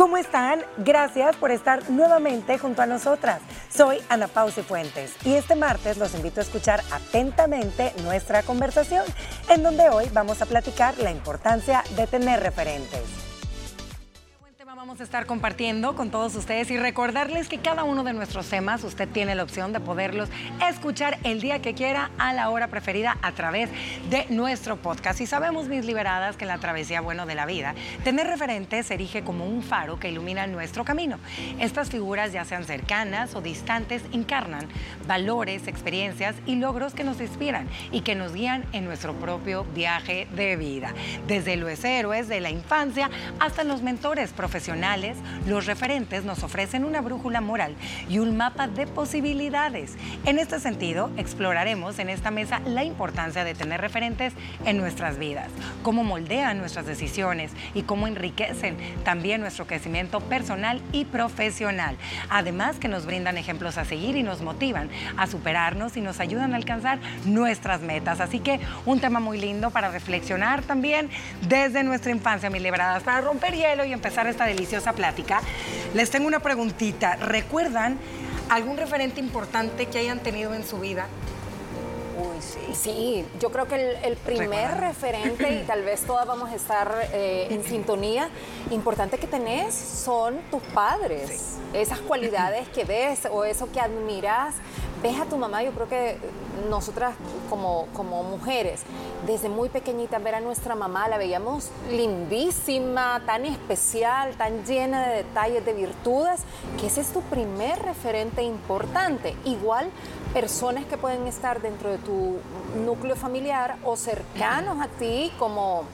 ¿Cómo están? Gracias por estar nuevamente junto a nosotras. Soy Ana Pausi Fuentes y este martes los invito a escuchar atentamente nuestra conversación, en donde hoy vamos a platicar la importancia de tener referentes vamos a estar compartiendo con todos ustedes y recordarles que cada uno de nuestros temas usted tiene la opción de poderlos escuchar el día que quiera a la hora preferida a través de nuestro podcast. Y sabemos, mis liberadas, que en la travesía bueno de la vida, tener referentes se erige como un faro que ilumina nuestro camino. Estas figuras, ya sean cercanas o distantes, encarnan valores, experiencias y logros que nos inspiran y que nos guían en nuestro propio viaje de vida. Desde los héroes de la infancia hasta los mentores profesionales los referentes nos ofrecen una brújula moral y un mapa de posibilidades. En este sentido, exploraremos en esta mesa la importancia de tener referentes en nuestras vidas, cómo moldean nuestras decisiones y cómo enriquecen también nuestro crecimiento personal y profesional. Además que nos brindan ejemplos a seguir y nos motivan a superarnos y nos ayudan a alcanzar nuestras metas. Así que un tema muy lindo para reflexionar también desde nuestra infancia, mis libradas, para romper hielo y empezar esta deliciosa plática, les tengo una preguntita. ¿Recuerdan algún referente importante que hayan tenido en su vida? Sí, yo creo que el, primer referente, y tal vez todas vamos a estar eh, en sintonía, importante que tenés son tus padres. Esas cualidades que ves o eso que admiras ves a tu mamá, yo creo que nosotras como, como mujeres, desde muy pequeñitas ver a nuestra mamá, la veíamos lindísima, tan especial, tan llena de detalles, de virtudes, que ese es tu primer referente importante. Igual personas que pueden estar dentro de tu núcleo familiar o cercanos a ti como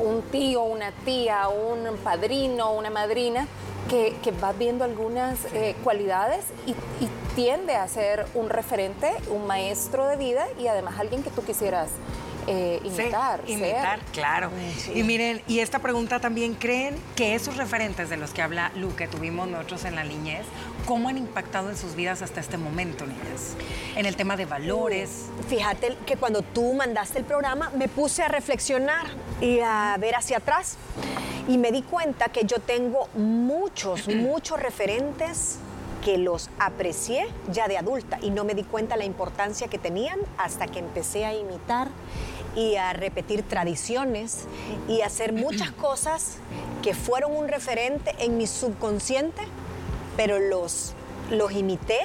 un tío, una tía, un padrino, una madrina, que, que vas viendo algunas eh, cualidades y, tiende a ser un referente, un maestro de vida y además alguien que tú quisieras eh, imitar. imitar, claro. Y miren, y esta pregunta también, ¿creen que esos referentes de los que habla Lu, que tuvimos nosotros en la niñez, cómo han impactado en sus vidas hasta este momento, niñas? En el tema de valores. Fíjate que cuando tú mandaste el programa, me puse a reflexionar y a ver hacia atrás y me di cuenta que yo tengo muchos, muchos referentes que los aprecié ya de adulta y no me di cuenta la importancia que tenían hasta que empecé a imitar y a repetir tradiciones y a hacer muchas cosas que fueron un referente en mi subconsciente, pero los, los imité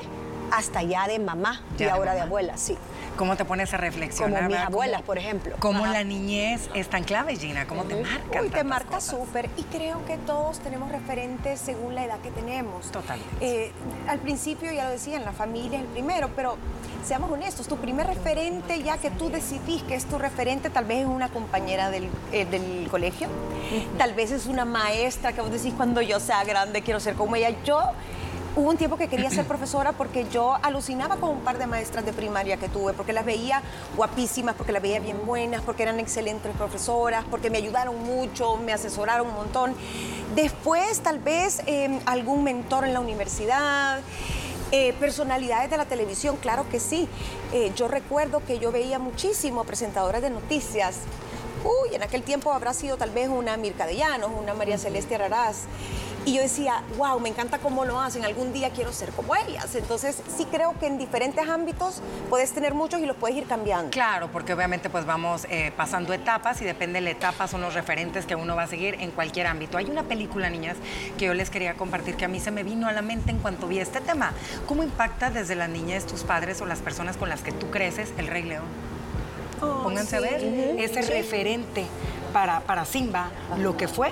hasta ya de mamá y ahora de abuela, sí. ¿Cómo te pones a reflexionar? Como mis abuelas, por ejemplo. ¿Cómo la niñez es tan clave, Gina? ¿Cómo te marca? Uy, te marca súper. Y creo que todos tenemos referentes según la edad que tenemos. Totalmente. Eh, al principio, ya lo decían, la familia es el primero, pero seamos honestos, tu primer referente, ya que tú decidís que es tu referente, tal vez es una compañera del, eh, colegio, tal vez es una maestra que vos decís, cuando yo sea grande quiero ser como ella. Yo Hubo un tiempo que quería ser profesora porque yo alucinaba con un par de maestras de primaria que tuve, porque las veía guapísimas, porque las veía bien buenas, porque eran excelentes profesoras, porque me ayudaron mucho, me asesoraron un montón. Después, tal vez, em, algún mentor en la universidad. Eh, personalidades de la televisión, claro que sí. Eh, yo recuerdo que yo veía muchísimo presentadoras de noticias. Uy, en aquel tiempo habrá sido tal vez una Mirka de Llanos, una María Celeste Araraz. Y yo decía, wow, me encanta cómo lo hacen, algún día quiero ser como ellas. Entonces sí creo que en diferentes ámbitos puedes tener muchos y los puedes ir cambiando. Claro, porque obviamente pues vamos eh, pasando etapas y depende de la etapa son los referentes que uno va a seguir en cualquier ámbito. Hay una película, niñas, que yo les quería compartir que a mí se me vino a la mente en cuanto vi este tema. ¿Cómo impacta desde la niñez tus padres o las personas con las que tú creces el Rey León? Oh, Pónganse a ver ese referente para, para Simba, lo que fue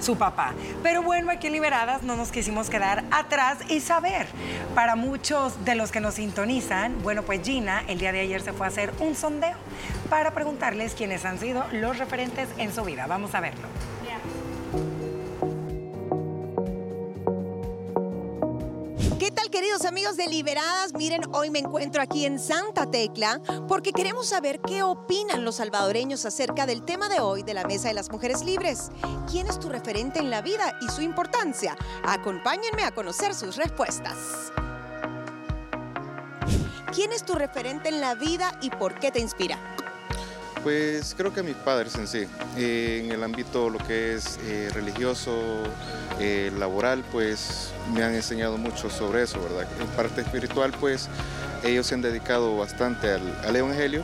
su papá. Pero bueno, aquí en Liberadas no nos quisimos quedar atrás y saber. Para muchos de los que nos sintonizan, bueno, pues Gina el día de ayer se fue a hacer un sondeo para preguntarles quiénes han sido los referentes en su vida. Vamos a verlo. Queridos amigos de Liberadas? Miren, hoy me encuentro aquí en Santa Tecla porque queremos saber qué opinan los salvadoreños acerca del tema de hoy de la Mesa de las Mujeres Libres. ¿Quién es tu referente en la vida y su importancia? Acompáñenme a conocer sus respuestas. ¿Quién es tu referente en la vida y por qué te inspira? Pues creo que mis padres en sí, eh, en el ámbito lo que es eh, religioso, eh, laboral, pues me han enseñado mucho sobre eso, ¿verdad? En parte espiritual, pues ellos se han dedicado bastante al, al Evangelio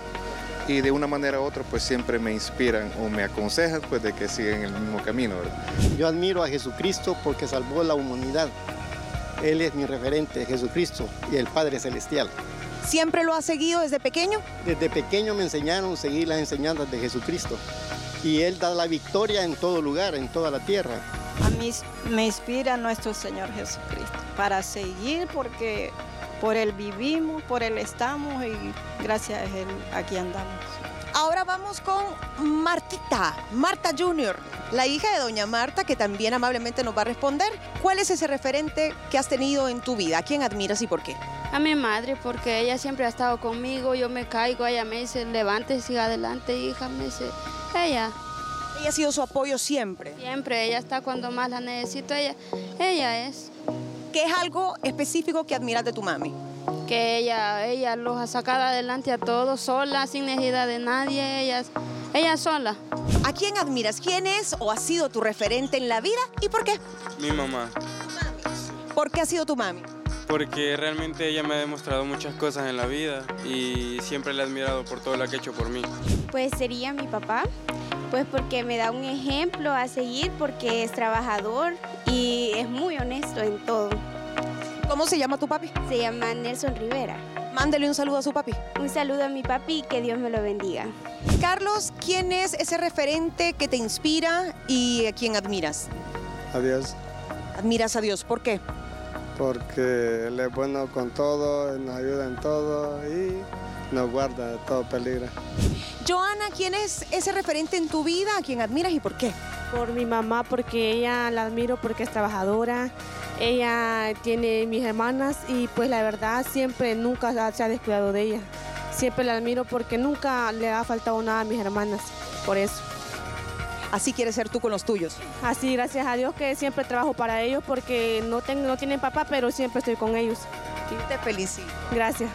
y de una manera u otra, pues siempre me inspiran o me aconsejan, pues de que sigan el mismo camino, ¿verdad? Yo admiro a Jesucristo porque salvó la humanidad. Él es mi referente, Jesucristo y el Padre Celestial. ¿Siempre lo has seguido desde pequeño? Desde pequeño me enseñaron a seguir las enseñanzas de Jesucristo. Y Él da la victoria en todo lugar, en toda la tierra. A mí me inspira nuestro Señor Jesucristo para seguir porque por Él vivimos, por Él estamos y gracias a Él aquí andamos. Ahora vamos con Martita, Marta Junior, la hija de doña Marta, que también amablemente nos va a responder. ¿Cuál es ese referente que has tenido en tu vida? ¿A quién admiras y por qué? A mi madre, porque ella siempre ha estado conmigo, yo me caigo, ella me dice, levante, siga adelante, hija, me dice, ella, Ella ha sido su apoyo siempre. siempre, ella está cuando más la necesito, ella, ella es, ¿Qué es algo específico que admiras de tu mami? que ella, ella los ha sacado adelante a todos, sola, sin necesidad de nadie, ella, ella sola. ¿A quién admiras? ¿Quién es o ha sido tu referente en la vida y por qué? Mi mamá, ¿Por qué ha sido tu mami? Porque realmente ella me ha demostrado muchas cosas en la vida y siempre la he admirado por todo lo que ha hecho por mí. Pues sería mi papá, pues porque me da un ejemplo a seguir, porque es trabajador y es muy honesto en todo. ¿Cómo se llama tu papi? Se llama Nelson Rivera. Mándele un saludo a su papi. Un saludo a mi papi y que Dios me lo bendiga. Carlos, ¿quién es ese referente que te inspira y a quien admiras? Adiós, Admiras a Dios, ¿por qué? Porque Él es bueno con todo, nos ayuda en todo y nos guarda de todo peligro. Joana, ¿quién es ese referente en tu vida a quien admiras y por qué? Por mi mamá, porque ella la admiro porque es trabajadora. Ella tiene mis hermanas y pues la verdad siempre, nunca se ha descuidado de ella. Siempre la admiro porque nunca le ha faltado nada a mis hermanas, por eso. Así quieres ser tú con los tuyos. Así, gracias a Dios que siempre trabajo para ellos porque no, tengo, no tienen papá, pero siempre estoy con ellos. Te felicito. Gracias.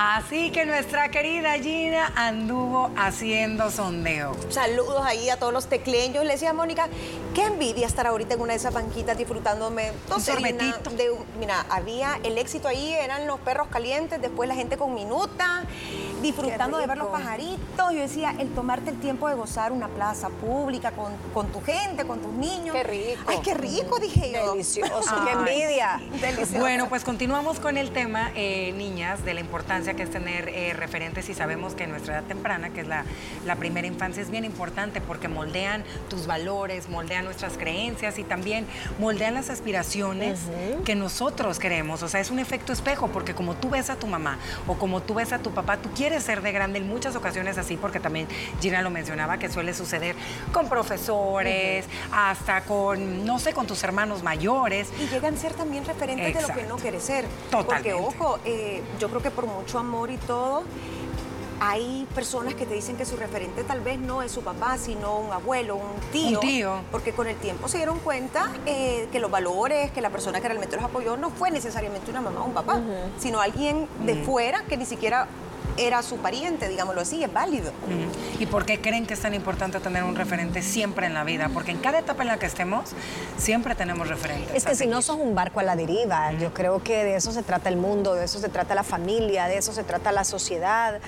Así que nuestra querida Gina anduvo haciendo sondeo. Saludos ahí a todos los tecleños. Le decía a Mónica, qué envidia estar ahorita en una de esas banquitas disfrutándome. Un sorbetito. de mira, había el éxito ahí, eran los perros calientes, después la gente con minuta, disfrutando de ver los pajaritos. Yo decía, el tomarte el tiempo de gozar una plaza pública con, con tu gente, con tus niños. Qué rico. Ay, qué rico, dije yo. Delicioso, qué envidia. Delicioso. Bueno, pues continuamos con el tema, eh, niñas, de la importancia que es tener eh, referentes y sabemos que en nuestra edad temprana, que es la, la primera infancia, es bien importante porque moldean tus valores, moldean nuestras creencias y también moldean las aspiraciones que nosotros queremos. O sea, es un efecto espejo porque como tú ves a tu mamá o como tú ves a tu papá, tú quieres ser de grande en muchas ocasiones así porque también Gina lo mencionaba que suele suceder con profesores, hasta con, no sé, con tus hermanos mayores. Y llegan a ser también referentes de lo que no quiere ser. Totalmente. Porque, ojo, eh, yo creo que por mucho amor y todo, hay personas que te dicen que su referente tal vez no es su papá, sino un abuelo, un tío. Un tío. Porque con el tiempo se dieron cuenta eh, que los valores, que la persona que realmente los apoyó no fue necesariamente una mamá o un papá, sino alguien de fuera que ni siquiera era su pariente, digámoslo así, es válido. ¿Y por qué creen que es tan importante tener un referente siempre en la vida? Porque en cada etapa en la que estemos, siempre tenemos referentes. Es que si no sos un barco a la deriva, yo creo que de eso se trata el mundo, de eso se trata la familia, de eso se trata la sociedad.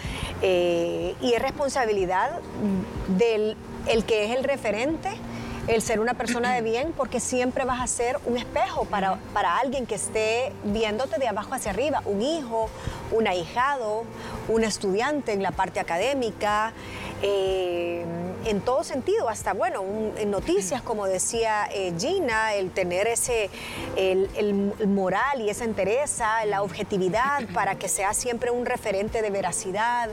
eh, y es responsabilidad del el que es el referente, el ser una persona de bien, porque siempre vas a ser un espejo para, para alguien que esté viéndote de abajo hacia arriba, un hijo, un ahijado, un estudiante en la parte académica. eh, en todo sentido, hasta bueno, un- en noticias, como decía eh, Gina, el tener ese, el, el- el moral y esa entereza, la objetividad para que sea siempre un referente de veracidad.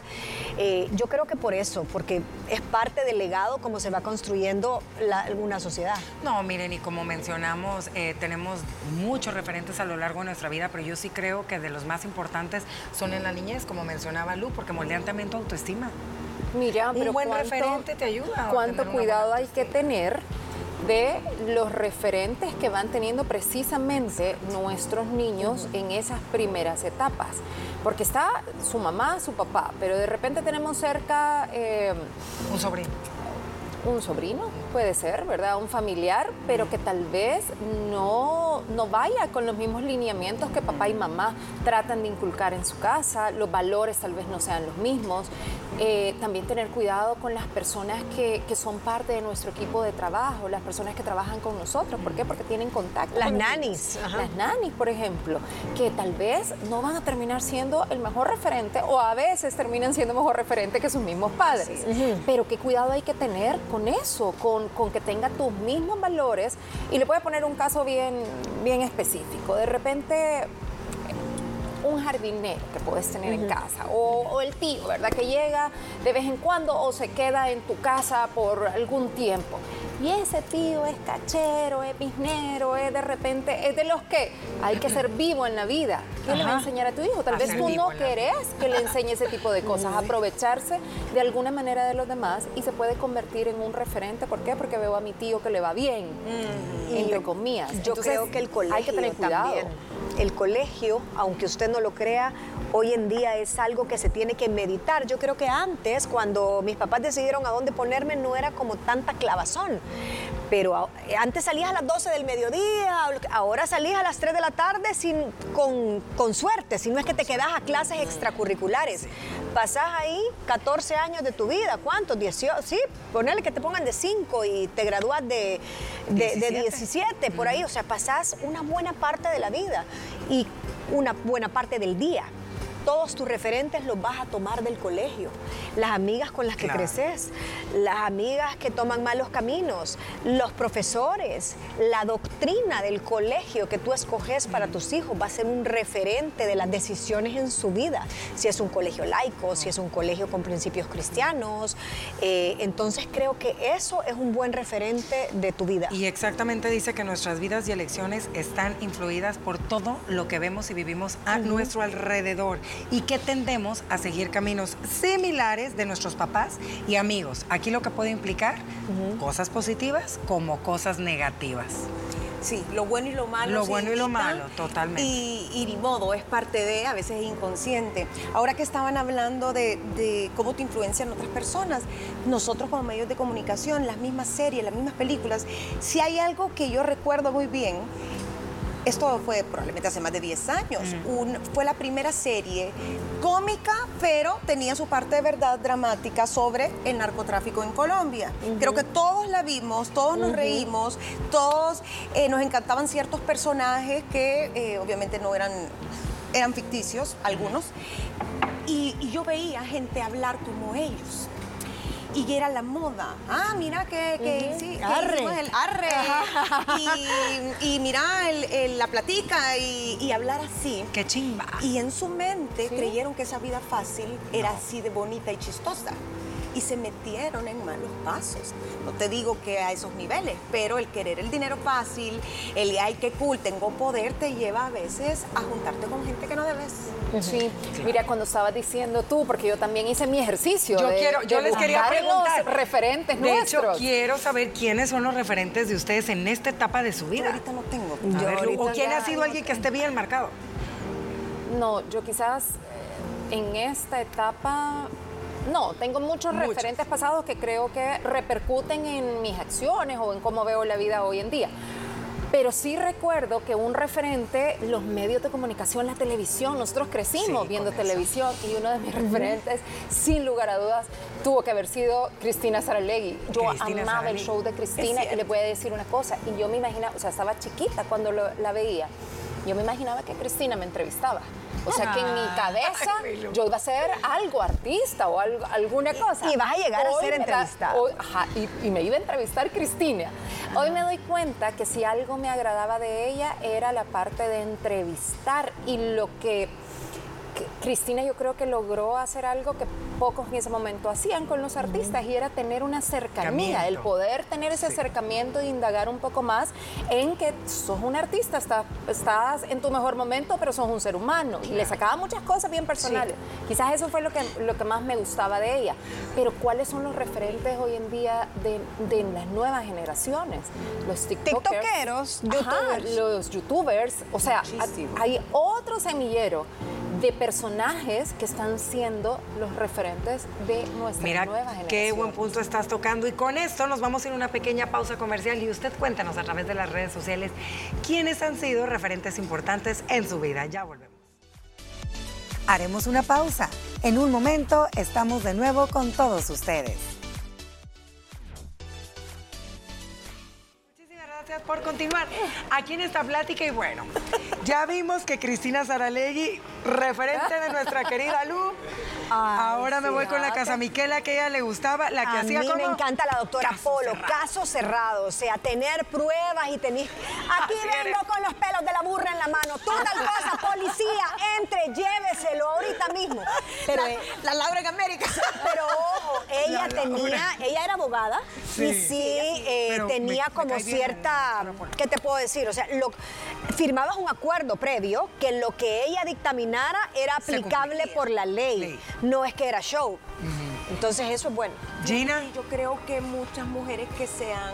Eh, yo creo que por eso, porque es parte del legado como se va construyendo la- una sociedad. No, miren, y como mencionamos, eh, tenemos muchos referentes a lo largo de nuestra vida, pero yo sí creo que de los más importantes son en la niñez, como mencionaba Lu, porque moldean también tu autoestima. Mira, Un pero buen cuánto- referente te ayuda Cuánto cuidado hay que tener de los referentes que van teniendo precisamente nuestros niños en esas primeras etapas. Porque está su mamá, su papá, pero de repente tenemos cerca... eh, Un sobrino. un sobrino, puede ser, ¿verdad? Un familiar, pero que tal vez no, no vaya con los mismos lineamientos que papá y mamá tratan de inculcar en su casa, los valores tal vez no sean los mismos. Eh, también tener cuidado con las personas que, que son parte de nuestro equipo de trabajo, las personas que trabajan con nosotros. ¿Por qué? Porque tienen contacto. Las con nanis. Las nanis, por ejemplo, que tal vez no van a terminar siendo el mejor referente o a veces terminan siendo mejor referente que sus mismos padres. Pero qué cuidado hay que tener con eso, con, con que tenga tus mismos valores. Y le voy a poner un caso bien, bien específico. De repente un jardinero que puedes tener en casa o, o el tío, ¿verdad? Que llega de vez en cuando o se queda en tu casa por algún tiempo. Y ese tío es cachero, es biznero, es de repente, es de los que hay que ser vivo en la vida. ¿Qué le va a enseñar a tu hijo? Tal A vez tú no la querés que le enseñe ese tipo de cosas, aprovecharse de alguna manera de los demás y se puede convertir en un referente. ¿Por qué? Porque veo a mi tío que le va bien, entre comillas. Yo Entonces, creo que el colegio hay que tener cuidado. también. El colegio, aunque usted no lo crea, hoy en día es algo que se tiene que meditar. Yo creo que antes, cuando mis papás decidieron a dónde ponerme, no era como tanta clavazón. Pero antes salías a las 12 del mediodía, ahora salías a las 3 de la tarde sin, con, con suerte, si no es que te quedas a clases extracurriculares. Pasás ahí 14 años de tu vida, ¿cuántos? 18, sí, ponerle que te pongan de 5 y te gradúas de, de, de 17, por ahí, o sea, pasás una buena parte de la vida y una buena parte del día. Todos tus referentes los vas a tomar del colegio. Las amigas con las que Claro. creces, las amigas que toman malos caminos, los profesores, la doctrina del colegio que tú escoges para tus hijos va a ser un referente de las decisiones en su vida. Si es un colegio laico, si es un colegio con principios cristianos. eh, entonces creo que eso es un buen referente de tu vida. Y exactamente dice que nuestras vidas y elecciones están influidas por todo lo que vemos y vivimos a nuestro alrededor y que tendemos a seguir caminos similares de nuestros papás y amigos. Aquí lo que puede implicar cosas positivas como cosas negativas. Sí, lo bueno y lo malo. Lo bueno y lo malo, totalmente. Y, y ni modo, es parte de, a veces es inconsciente. Ahora que estaban hablando de, de cómo te influencian otras personas, nosotros como medios de comunicación, las mismas series, las mismas películas, si hay algo que yo recuerdo muy bien, esto fue probablemente hace más de 10 años. Un- fue la primera serie cómica, pero tenía su parte de verdad dramática sobre el narcotráfico en Colombia. Creo que todos la vimos, todos nos reímos, todos eh, nos encantaban ciertos personajes que eh, obviamente no eran, eran ficticios, algunos. Y, y yo veía gente hablar como ellos. Y era la moda. Ah, mira que, que sí, que Arre. el arre. Y, y mira el- el- la platica y, y hablar así. ¡Qué chimba! Y en su mente creyeron que esa vida fácil era así de bonita y chistosa. Y se metieron en malos pasos. No te digo que a esos niveles, pero el querer el dinero fácil, el ay, qué cool, tengo poder, te lleva a veces a juntarte con gente que no debes. Sí, mira, cuando estabas diciendo tú, porque yo también hice mi ejercicio. Yo de- quiero, yo de les quería buscar los preguntar. referentes de nuestros. hecho, quiero saber quiénes son los referentes de ustedes en esta etapa de su vida. Ahorita no tengo. A Yo ver, ¿O quién ha sido no alguien que esté bien marcado? No, yo quizás eh, en esta etapa. No, tengo muchos, Muchos. referentes pasados que creo que repercuten en mis acciones o en cómo veo la vida hoy en día. Pero sí recuerdo que un referente, los medios de comunicación, la televisión, nosotros crecimos Sí, viendo eso. televisión y uno de mis referentes, sin lugar a dudas, tuvo que haber sido Cristina Saralegui. Yo Cristina amaba el show de Cristina y le voy a decir una cosa, y yo me imaginaba, o sea, estaba chiquita cuando lo- la veía, yo me imaginaba que Cristina me entrevistaba. O sea, que en mi cabeza yo iba a ser algo artista o algo- alguna cosa. y vas a llegar a ser da- entrevistada. hoy- ajá, y, y me iba a entrevistar Cristina. Hoy me doy cuenta que si algo me agradaba de ella era la parte de entrevistar y lo que Cristina yo creo que logró hacer algo que pocos en ese momento hacían con los artistas y era tener una cercanía, el poder tener ese acercamiento e indagar un poco más en que sos un artista, estás, estás en tu mejor momento, pero sos un ser humano. Y le sacaba muchas cosas bien personales. Quizás eso fue lo que, lo que más me gustaba de ella. Pero ¿cuáles son los referentes hoy en día de, de las nuevas generaciones? Los TikTokeros, youtubers. los youtubers. O sea, hay otro semillero de personajes que están siendo los referentes de nuestra Mira, nueva generación. Qué buen punto estás tocando. Y con esto nos vamos a ir a una pequeña pausa comercial y usted cuéntanos a través de las redes sociales quiénes han sido referentes importantes en su vida. Ya volvemos. Haremos una pausa. En un momento estamos de nuevo con todos ustedes. Por continuar aquí en esta plática. Y bueno, ya vimos que Cristina Saralegui, referente de nuestra querida Lu, ahora me voy con la Casa Miquela que a ella le gustaba, la que a hacía mí como... me encanta la doctora Caso Polo, cerrado. caso cerrado, o sea, tener pruebas y tener... Aquí Así vengo eres. con los pelos de la burra en la mano, tú tal cosa, policía, entre, lléveselo ahorita mismo. Pero, La- la Laura en América. Pero ojo, ella La Laura. tenía, ella era abogada Sí. y sí eh, me- tenía me como bien cierta, ¿qué te puedo decir? O sea, lo, firmabas un acuerdo previo que lo que ella dictaminara era aplicable por la ley, no es que era show. Entonces eso es bueno. Gina. Yo creo que muchas mujeres que se han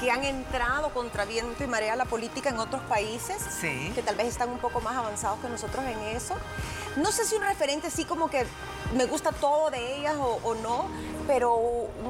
que han entrado contra viento y marea a la política en otros países, Sí. que tal vez están un poco más avanzados que nosotros en eso. No sé si un referente así como que me gusta todo de ellas o, o no, pero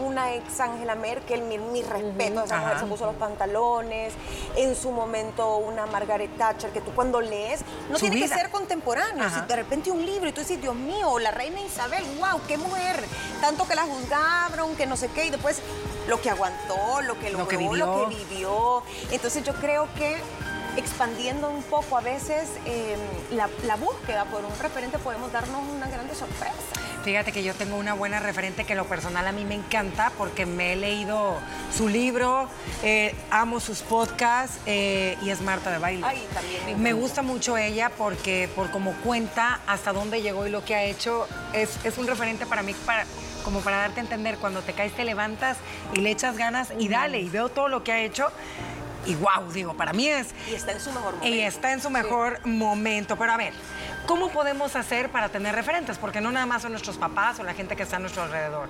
una ex Angela Merkel, mi, mi respeto a esa mujer, se puso los pantalones. En su momento una Margaret Thatcher, que tú cuando lees, no Su tiene vida. que ser contemporáneo. Ajá. Si de repente un libro y tú dices, Dios mío, la reina Isabel, wow, qué mujer. Tanto que la juzgaron, que no sé qué, y después lo que aguantó, lo que Lo logró, que vivió. lo que vivió. Entonces yo creo que expandiendo un poco a veces eh, la, la búsqueda por un referente podemos darnos una grande sorpresa. Fíjate que yo tengo una buena referente que en lo personal a mí me encanta porque me he leído su libro, eh, amo sus podcasts eh, y es Marta de Baile. Ay, también me gusta mucho ella porque por cómo cuenta hasta dónde llegó y lo que ha hecho es, es un referente para mí para como para darte a entender cuando te caes te levantas y le echas ganas y dale y veo todo lo que ha hecho y wow, digo, para mí es Y está en su mejor momento. y está en su mejor momento. Pero a ver, ¿cómo podemos hacer para tener referentes? Porque no nada más son nuestros papás o la gente que está a nuestro alrededor.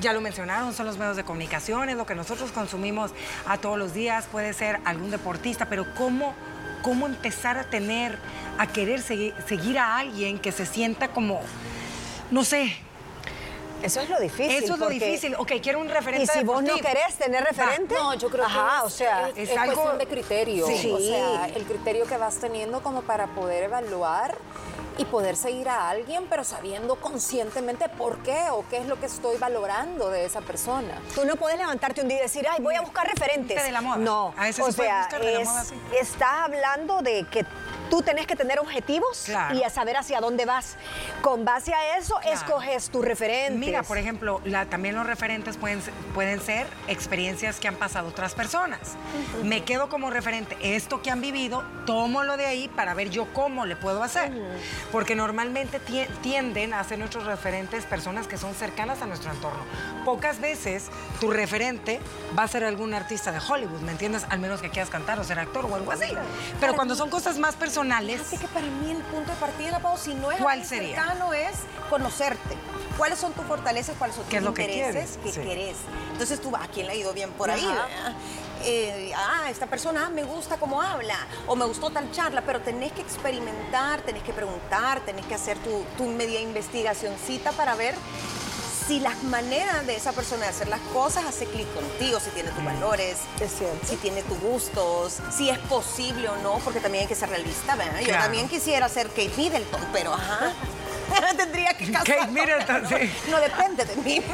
Ya lo mencionaron, son los medios de comunicación, es lo que nosotros consumimos a todos los días, puede ser algún deportista, pero ¿cómo, cómo empezar a tener, a querer seguir, seguir a alguien que se sienta como, no sé, Eso es lo difícil. Eso es lo difícil. Ok, quiero un referente Y si vos no querés tener referente, No, yo creo Ajá, que o sea, es, es es algo- cuestión de criterio. Sí. O sea, el criterio que vas teniendo como para poder evaluar y poder seguir a alguien, pero sabiendo conscientemente por qué o qué es lo que estoy valorando de esa persona. Tú no puedes levantarte un día y decir, ay, voy a buscar referentes. de la moda. No, A veces o se puede sea, buscar de la es- moda, sí. estás hablando de que tú tenés que tener objetivos Claro. y a saber hacia dónde vas. Con base a eso, Claro. escoges tus referentes. Mira, por ejemplo, la- también los referentes pueden, pueden ser experiencias que han pasado otras personas. Me quedo como referente esto que han vivido, tomo lo de ahí para ver yo cómo le puedo hacer. Porque normalmente tie- tienden a ser nuestros referentes personas que son cercanas a nuestro entorno. Pocas veces tu referente va a ser algún artista de Hollywood, ¿me entiendes? Al menos que quieras cantar o ser actor o algo así. Pero cuando son cosas más personales, Así que para mí el punto de partida, la Pau, si no es ¿Cuál sería? cercano, es conocerte. ¿Cuáles son tus fortalezas? ¿Cuáles son ¿Qué tus es lo que intereses? quieres? ¿Qué Sí. querés? Entonces tú, ¿a quién le ha ido bien por ahí? Ajá. verdad? Eh, ah, esta persona ah, me gusta cómo habla o me gustó tal charla, pero tenés que experimentar, tenés que preguntar, tenés que hacer tu, tu media investigacioncita para ver si las maneras de esa persona de hacer las cosas hace clic contigo, si tiene tus valores, si tiene tus gustos, si es posible o no, porque también hay que ser realista, ¿verdad? Yo Claro. también quisiera ser Kate Middleton, pero ajá. Tendría que casar. Kate Middleton, sí. No depende de mí.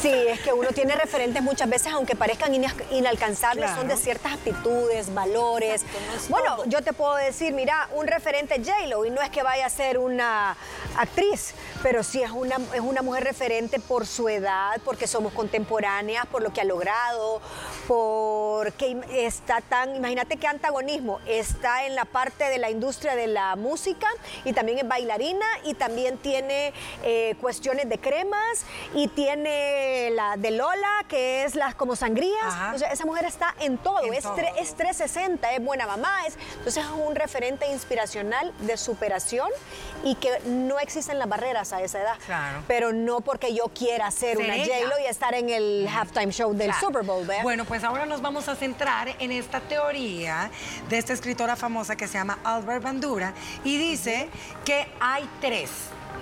Sí, es que uno tiene referentes muchas veces, aunque parezcan ina- inalcanzables, son de ciertas actitudes, valores. bueno, yo te puedo decir, mira, un referente J-Lo, y no es que vaya a ser una actriz, pero sí es una, es una mujer referente por su edad, porque somos contemporáneas, por lo que ha logrado, porque está tan, imagínate qué antagonismo, está en la parte de la industria de la música y también es bailarina y también tiene eh, cuestiones de cremas y tiene la de Lola, que es las como sangrías. Ajá. O sea, esa mujer está en todo, En es, todo. es 360, es buena mamá, es, entonces es un referente inspiracional de superación y que no existen las barreras a esa edad. Claro. Pero no porque yo quiera ser, una. J-Lo y estar en el halftime show del Claro. Super Bowl, ¿verdad? Bueno, pues ahora nos vamos a centrar en esta teoría de esta escritora famosa que se llama Albert Bandura y dice que hay tres,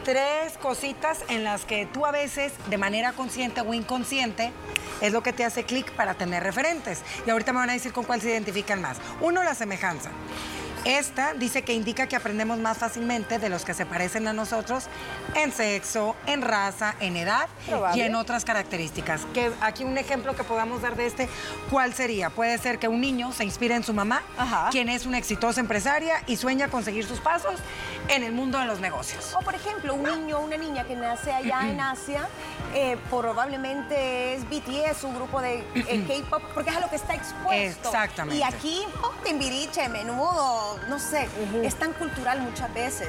tres cositas en las que tú a veces, de manera consciente o inconsciente, es lo que te hace clic para tener referentes. Y ahorita me van a decir con cuál se identifican más. Uno, la semejanza. Esta dice que indica que aprendemos más fácilmente de los que se parecen a nosotros en sexo, en raza, en edad Probable. y en otras características. Que aquí un ejemplo que podamos dar de este, ¿cuál sería? Puede ser que un niño se inspire en su mamá, Ajá. quien es una exitosa empresaria y sueña con seguir sus pasos en el mundo de los negocios. O por ejemplo, un niño o una niña que nace allá en Asia, eh, probablemente es BTS, un grupo de eh, K-pop, porque es a lo que está expuesto. Exactamente. Y aquí, oh, Timbiriche, menudo, no sé, es tan cultural muchas veces.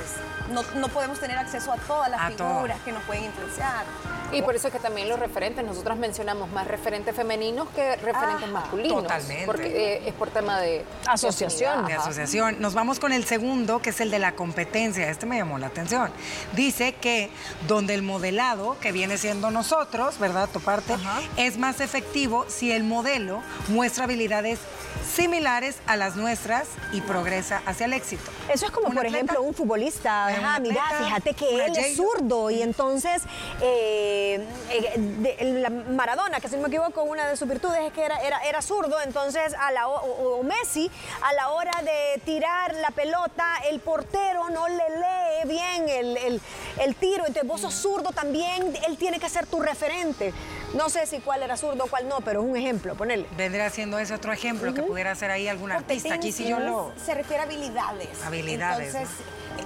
No, no podemos tener acceso a todas las A todo. figuras que nos pueden influenciar. Y por eso es que también los referentes, nosotros mencionamos más referentes femeninos que referentes Ajá, masculinos. totalmente. Porque eh, es por tema de Asociación. de asociación. Nos vamos con el segundo, que es el de la competencia. Este me llamó la atención. Dice que donde el modelado, que viene siendo nosotros, ¿verdad? Tu parte, es más efectivo si el modelo muestra habilidades similares a las nuestras y progresa hacia el éxito. Eso es como, por atleta, ejemplo, un futbolista. Ajá, mira, fíjate que él es zurdo y entonces eh, eh, de- la Maradona, que si no me equivoco, una de sus virtudes es que era, era, era zurdo, entonces a la, o, o- o Messi, a la hora de tirar la pelota, el portero no le lee bien el, el- el tiro, entonces vos zurdo también, él tiene que ser tu referente. No sé si cuál era zurdo o cuál no, pero es un ejemplo, ponerle. Vendría siendo ese otro ejemplo que pudiera ser ahí algún artista. Aquí sí yo lo... Se refiere a habilidades. Habilidades, Entonces,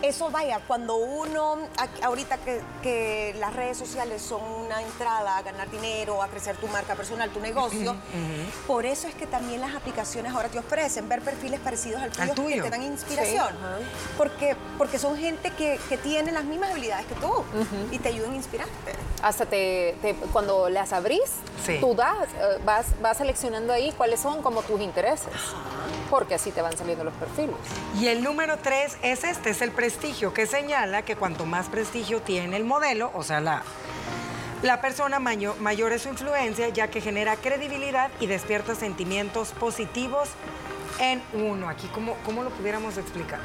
eso vaya, cuando uno, ahorita que, que las redes sociales son una entrada a ganar dinero, a crecer tu marca personal, tu negocio, por eso es que también las aplicaciones ahora te ofrecen ver perfiles parecidos al tuyo, Al tuyo. que te dan inspiración. Sí, porque, porque son gente que, que tiene las mismas habilidades que tú y te ayudan a inspirarte. Hasta te, te- cuando las abrís, Sí. tú das, eh, vas, vas seleccionando ahí cuáles son como tus intereses. Porque así te van saliendo los perfiles. Y el número tres es este, es el prestigio, que señala que cuanto más prestigio tiene el modelo, o sea, la, la persona mayor, mayor es su influencia, ya que genera credibilidad y despierta sentimientos positivos en uno. Aquí, ¿cómo, cómo lo pudiéramos explicar?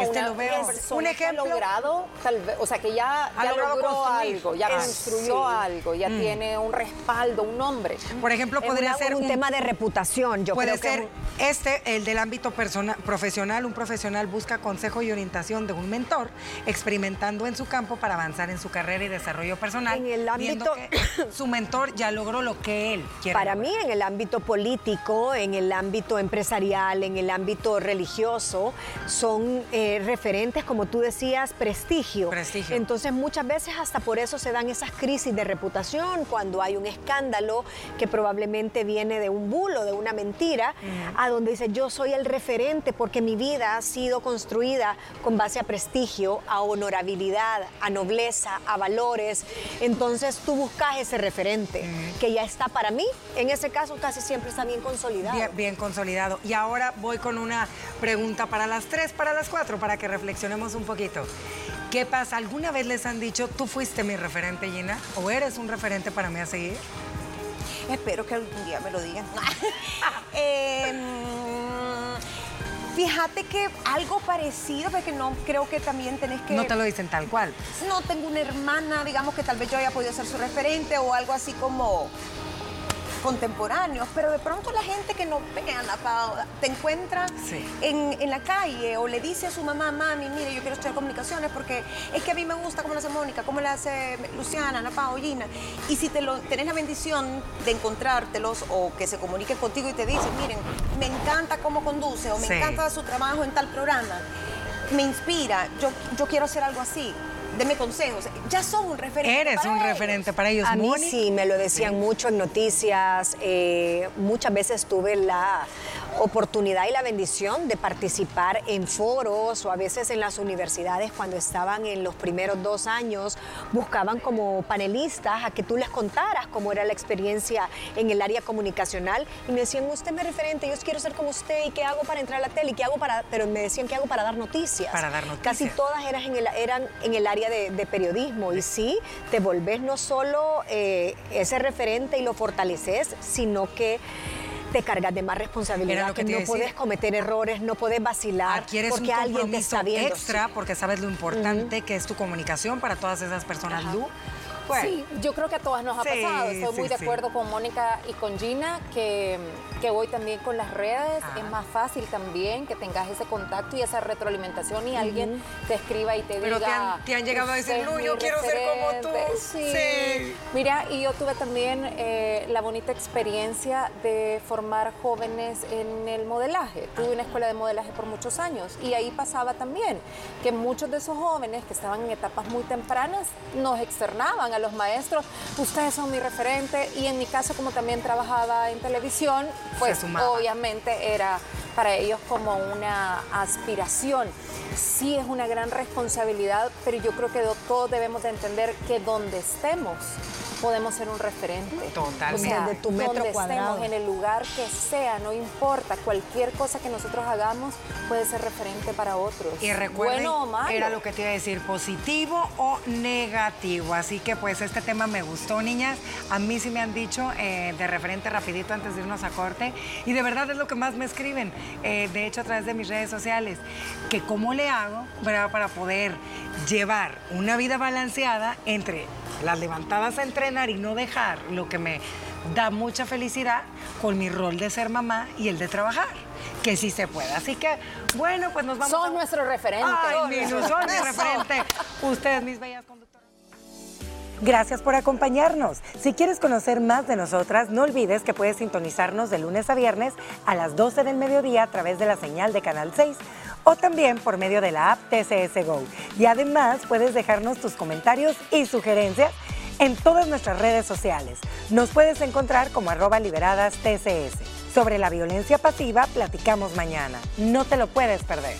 Este una lo veo. Un ejemplo. ha logrado, tal vez, o sea, que ya, logró construir. algo, ya construyó sí. algo, ya Mm. tiene un respaldo, un nombre. Por ejemplo, Es podría una- ser un, tema de reputación, yo Puede creo que ser este, el del ámbito persona- profesional. Un profesional busca consejo y orientación de un mentor, experimentando en su campo para avanzar en su carrera y desarrollo personal. En el viendo ámbito- que su mentor ya logró lo que él quiere. Para lograr. mí, en el ámbito político, en el ámbito empresarial, en el ámbito religioso, son eh, referentes, como tú decías, prestigio. Prestigio. Entonces, muchas veces hasta por eso se dan esas crisis de reputación, cuando hay un escándalo que probablemente viene de un bulo, de una mentira, a donde dice yo soy el referente porque mi vida ha sido construida con base a prestigio, a honorabilidad, a nobleza, a valores. Entonces tú buscas ese referente que ya está para mí, en ese caso casi siempre está bien consolidado. Bien, bien consolidado. Y ahora voy con una pregunta para las tres, para las cuatro, para que reflexionemos un poquito. ¿Qué pasa? ¿Alguna vez les han dicho, tú fuiste mi referente, Gina? ¿O eres un referente para mí a seguir? Espero que algún día me lo digan. Em, fíjate que algo parecido, porque no creo que también tenés que... No te lo dicen tal cual. No tengo una hermana, digamos que tal vez yo haya podido ser su referente o algo así como... contemporáneos, pero de pronto la gente que nos ve, Ana Pao, te encuentra en, en la calle o le dice a su mamá, mami, mire, yo quiero estudiar comunicaciones porque es que a mí me gusta cómo lo hace Mónica, cómo lo hace Luciana, Ana Pao, Gina. Y si te lo, tenés la bendición de encontrártelos o que se comuniquen contigo y te dicen, miren, me encanta cómo conduce o me encanta su trabajo en tal programa, me inspira, yo, yo quiero hacer algo así deme consejos. Ya son un referente. Eres un referente para ellos. A mí sí, me lo decían mucho en noticias. eh, muchas veces tuve la oportunidad y la bendición de participar en foros o a veces en las universidades cuando estaban en los primeros dos años, buscaban como panelistas a que tú les contaras cómo era la experiencia en el área comunicacional y me decían, usted me referente, yo quiero ser como usted y qué hago para entrar a la tele y qué hago para, pero me decían qué hago para dar noticias. Para dar noticias. Casi todas eran en el, eran en el área de, de periodismo y sí, te volvés no solo eh, ese referente y lo fortaleces, sino que te cargas de más responsabilidad, lo que no puedes decir. cometer errores, no puedes vacilar, Adquieres porque un alguien te está viendo. extra porque sabes lo importante que es tu comunicación para todas esas personas. Lu, pues, Sí, yo creo que a todas nos ha Sí, pasado. Estoy sí, muy de sí. acuerdo con Mónica y con Gina, que, que hoy también con las redes Ah. es más fácil también que tengas ese contacto y esa retroalimentación y alguien te escriba y te Pero te diga. han- te han llegado a decir, mi yo quiero ser como tú". referente". Sí. Sí. Mira, y yo tuve también eh, la bonita experiencia de formar jóvenes en el modelaje. Tuve una escuela de modelaje por muchos años y ahí pasaba también que muchos de esos jóvenes que estaban en etapas muy tempranas nos externaban a los maestros, ustedes son mi referente y en mi caso como también trabajaba en televisión, pues obviamente era para ellos como una aspiración. Sí es una gran responsabilidad, pero yo creo que do- todos debemos de entender que donde estemos podemos ser un referente. Totalmente. O sea, Desde tu metro donde cuadrado. estemos, en el lugar que sea, no importa, cualquier cosa que nosotros hagamos puede ser referente para otros. Y recuerden, bueno o malo. era lo que te iba a decir, positivo o negativo. Así que pues este tema me gustó, niñas. A mí sí me han dicho eh, de referente rapidito antes de irnos a corte. Y de verdad es lo que más me escriben, eh, de hecho a través de mis redes sociales, que cómo le hago ¿verdad? para poder llevar una vida balanceada entre las levantadas a entrenar y no dejar lo que me da mucha felicidad con mi rol de ser mamá y el de trabajar, que sí se puede. Así que, bueno, pues nos vamos Son a... nuestro referente. Ay, mi son mi referente. Ustedes, mis bellas conductoras. Gracias por acompañarnos. Si quieres conocer más de nosotras, no olvides que puedes sintonizarnos de lunes a viernes a las 12 del mediodía a través de la señal de Canal 6 o también por medio de la app TCS Go. Y además puedes dejarnos tus comentarios y sugerencias en todas nuestras redes sociales. Nos puedes encontrar como arroba liberadas TCS. Sobre la violencia pasiva platicamos mañana. No te lo puedes perder.